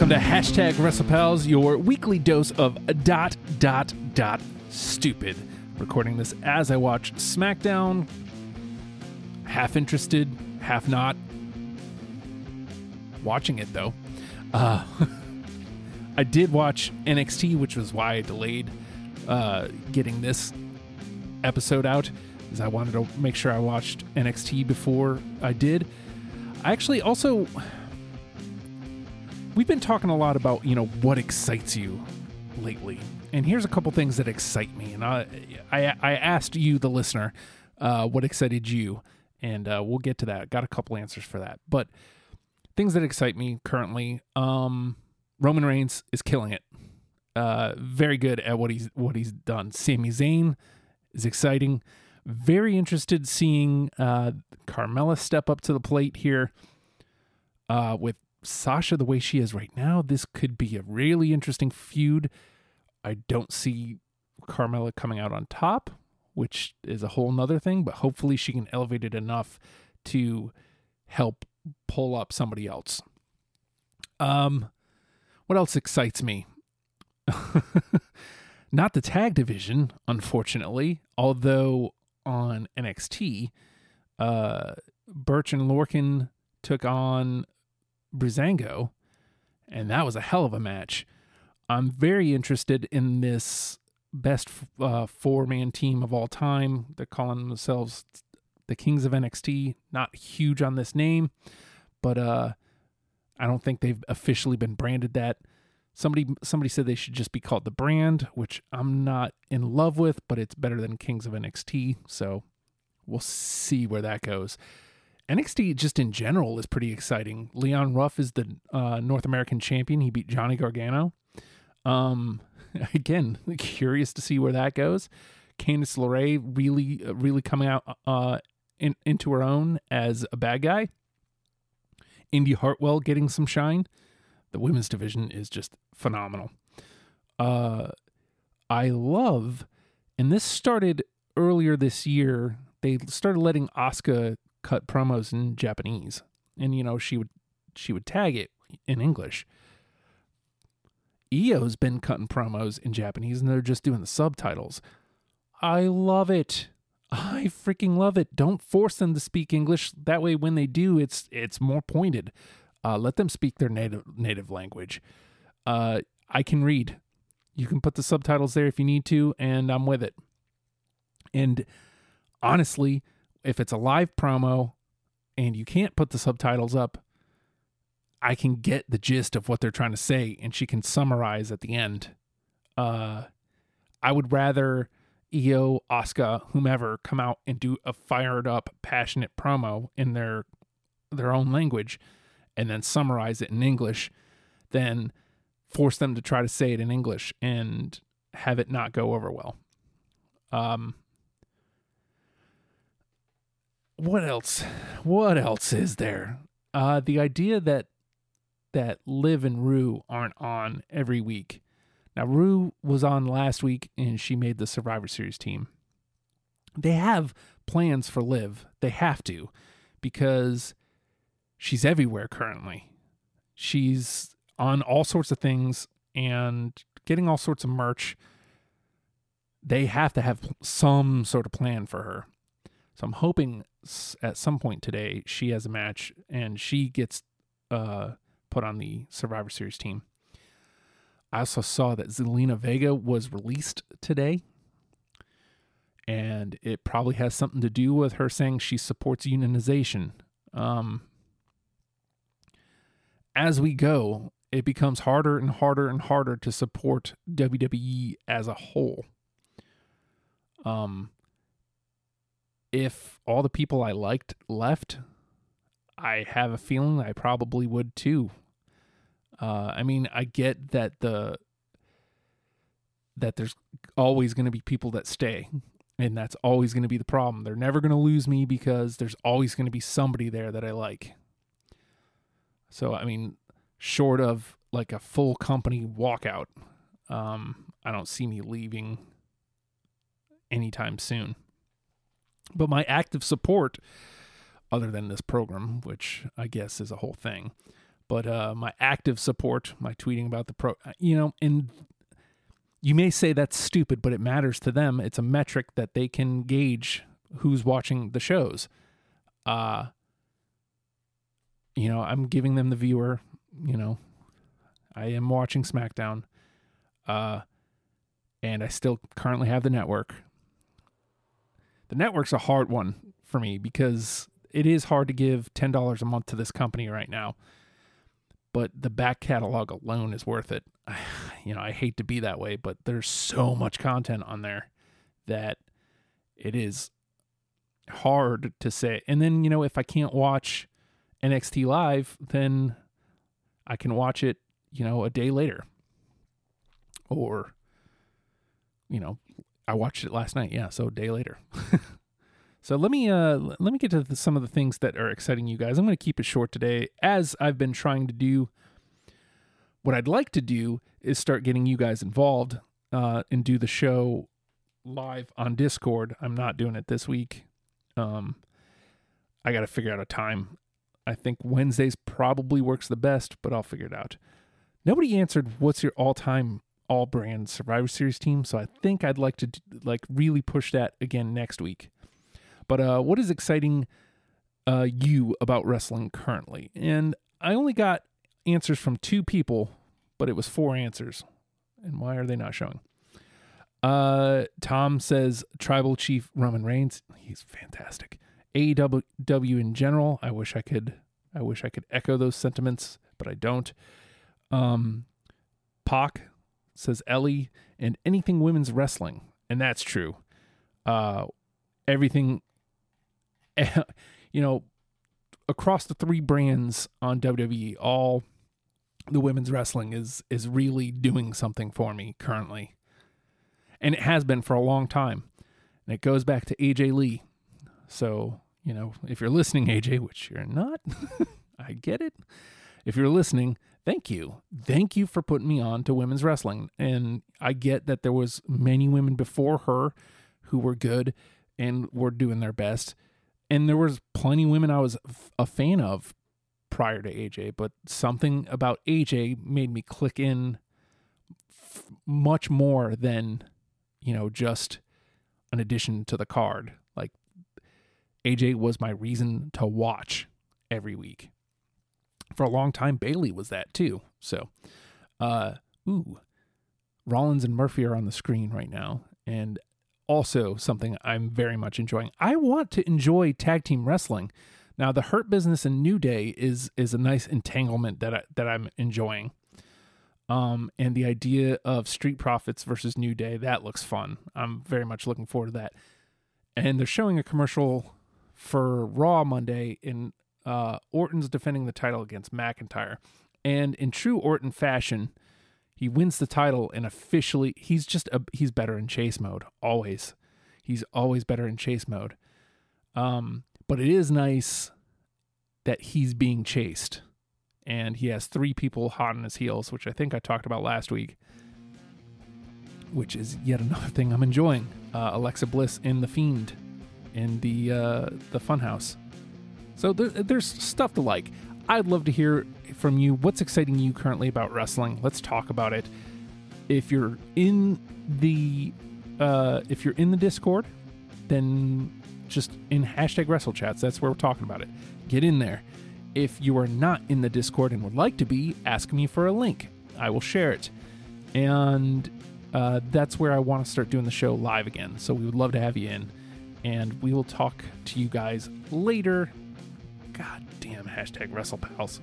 welcome to hashtag WrestlePals, your weekly dose of dot dot dot stupid. Recording this as I watch SmackDown, half interested, half not. Watching it though. Uh, I did watch NXT, which was why I delayed uh, getting this episode out, is I wanted to make sure I watched NXT before I did. I actually also we've been talking a lot about you know what excites you lately. And here's a couple things that excite me. And i i, I asked you the listener uh, what excited you. And uh, we'll get to that. Got a couple answers for that. But things that excite me currently um roman reigns is killing it. Uh very good at what he's what he's done. Sami Zayn is exciting. Very interested seeing uh carmella step up to the plate here uh with Sasha the way she is right now, this could be a really interesting feud. I don't see Carmella coming out on top, which is a whole nother thing, but hopefully she can elevate it enough to help pull up somebody else. Um, what else excites me? Not the tag division, unfortunately, although on NXT, uh, Burch and Lorcan took on Breezango, and that was a hell of a match. I'm very interested in this best uh, four man team of all time. They're calling themselves the Kings of NXT. Not huge on this name, but uh, I don't think they've officially been branded that. Somebody somebody said they should just be called the brand, which I'm not in love with, but it's better than Kings of NXT. So we'll see where that goes. NXT just in general is pretty exciting. Leon Ruff is the uh, North American champion. He beat Johnny Gargano. Um, again, curious to see where that goes. Candice LeRae really, really coming out uh, in, into her own as a bad guy. Indi Hartwell getting some shine. The women's division is just phenomenal. Uh, I love, and this started earlier this year. They started letting Asuka cut promos in Japanese, and you know she would she would tag it in English. Io's been cutting promos in Japanese, and they're just doing the subtitles. I love it. I freaking love it. Don't force them to speak English. That way, when they do, it's it's more pointed. Uh, let them speak their native native language. Uh, I can read. You can put the subtitles there if you need to, and I'm with it. And honestly, if it's a live promo and you can't put the subtitles up, I can get the gist of what they're trying to say and she can summarize at the end. Uh, I would rather Io, Asuka, whomever come out and do a fired up, passionate promo in their their own language and then summarize it in English than force them to try to say it in English and have it not go over well. Um, what else? What else is there? Uh, the idea that that Liv and Rue aren't on every week. Now Rue was on last week and she made the Survivor Series team. They have plans for Liv. They have to because she's everywhere currently. She's on all sorts of things and getting all sorts of merch. They have to have some sort of plan for her. So I'm hoping at some point today she has a match and she gets uh, put on the Survivor Series team. I also saw that Zelina Vega was released today. And it probably has something to do with her saying she supports unionization. Um, as we go, it becomes harder and harder and harder to support WWE as a whole. Um, if all the people I liked left, I have a feeling I probably would too. Uh, I mean, I get that the that there's always going to be people that stay, and that's always going to be the problem. They're never going to lose me because there's always going to be somebody there that I like. So, I mean, short of like a full company walkout, um, I don't see me leaving anytime soon. But my active support, other than this program, which I guess is a whole thing, but uh, my active support, my tweeting about the pro, you know, and you may say that's stupid, but it matters to them. It's a metric that they can gauge who's watching the shows. Uh, you know, I'm giving them the viewer, you know, I am watching SmackDown. Uh, and I still currently have the network. The network's a hard one for me because it is hard to give $10 a month to this company right now. But the back catalog alone is worth it. You know, I hate to be that way, but there's so much content on there that it is hard to say. And then, you know, if I can't watch NXT live, then I can watch it, you know, a day later. Or, you know, I watched it last night. Yeah, so a day later. So let me uh, let me get to the, some of the things that are exciting you guys. I'm going to keep it short today, as I've been trying to do. What I'd like to do is start getting you guys involved uh, and do the show live on Discord. I'm not doing it this week. Um, I got to figure out a time. I think Wednesdays probably works the best, but I'll figure it out. Nobody answered what's your all-time all-brand Survivor Series team, so I think I'd like to like really push that again next week. But uh, what is exciting uh, you about wrestling currently? And I only got answers from two people, but it was four answers. And why are they not showing? Uh, Tom says Tribal Chief Roman Reigns. He's fantastic. AEW in general. I wish I could. I wish I could echo those sentiments, but I don't. Um, Pac says Ellie and anything women's wrestling, and that's true. Uh, everything you know, across the three brands on WWE, all the women's wrestling is is really doing something for me currently. And it has been for a long time. And it goes back to AJ Lee. So, you know, if you're listening, AJ, which you're not, I get it. If you're listening, thank you. Thank you for putting me on to women's wrestling. And I get that there was many women before her who were good and were doing their best and there was plenty of women I was a fan of prior to AJ, but something about AJ made me click in f- much more than you know just an addition to the card. Like AJ was my reason to watch every week. For a long time, Bayley was that too. So, uh, ooh, Rollins and Murphy are on the screen right now, and also something I'm very much enjoying. I want to enjoy tag team wrestling. Now, the Hurt Business and New Day is is a nice entanglement that I, that I'm enjoying. Um, and the idea of Street Profits versus New Day that looks fun. I'm very much looking forward to that. And they're showing a commercial for Raw Monday in uh, Orton's defending the title against McIntyre. And in true Orton fashion, he wins the title and officially he's just a, he's better in chase mode always. He's always better in chase mode. Um, but it is nice that he's being chased, and he has three people hot on his heels, which I think I talked about last week. Which is yet another thing I'm enjoying. Uh, Alexa Bliss in the Fiend, in the uh, the Funhouse. So there, there's stuff to like. I'd love to hear from you. What's exciting you currently about wrestling? Let's talk about it. If you're in the uh, if you're in the Discord, then just in hashtag Wrestle Chats. That's where we're talking about it. Get in there. If you are not in the Discord and would like to be, ask me for a link. I will share it. And uh, that's where I want to start doing the show live again. So we would love to have you in. And we will talk to you guys later. God damn, hashtag WrestlePals.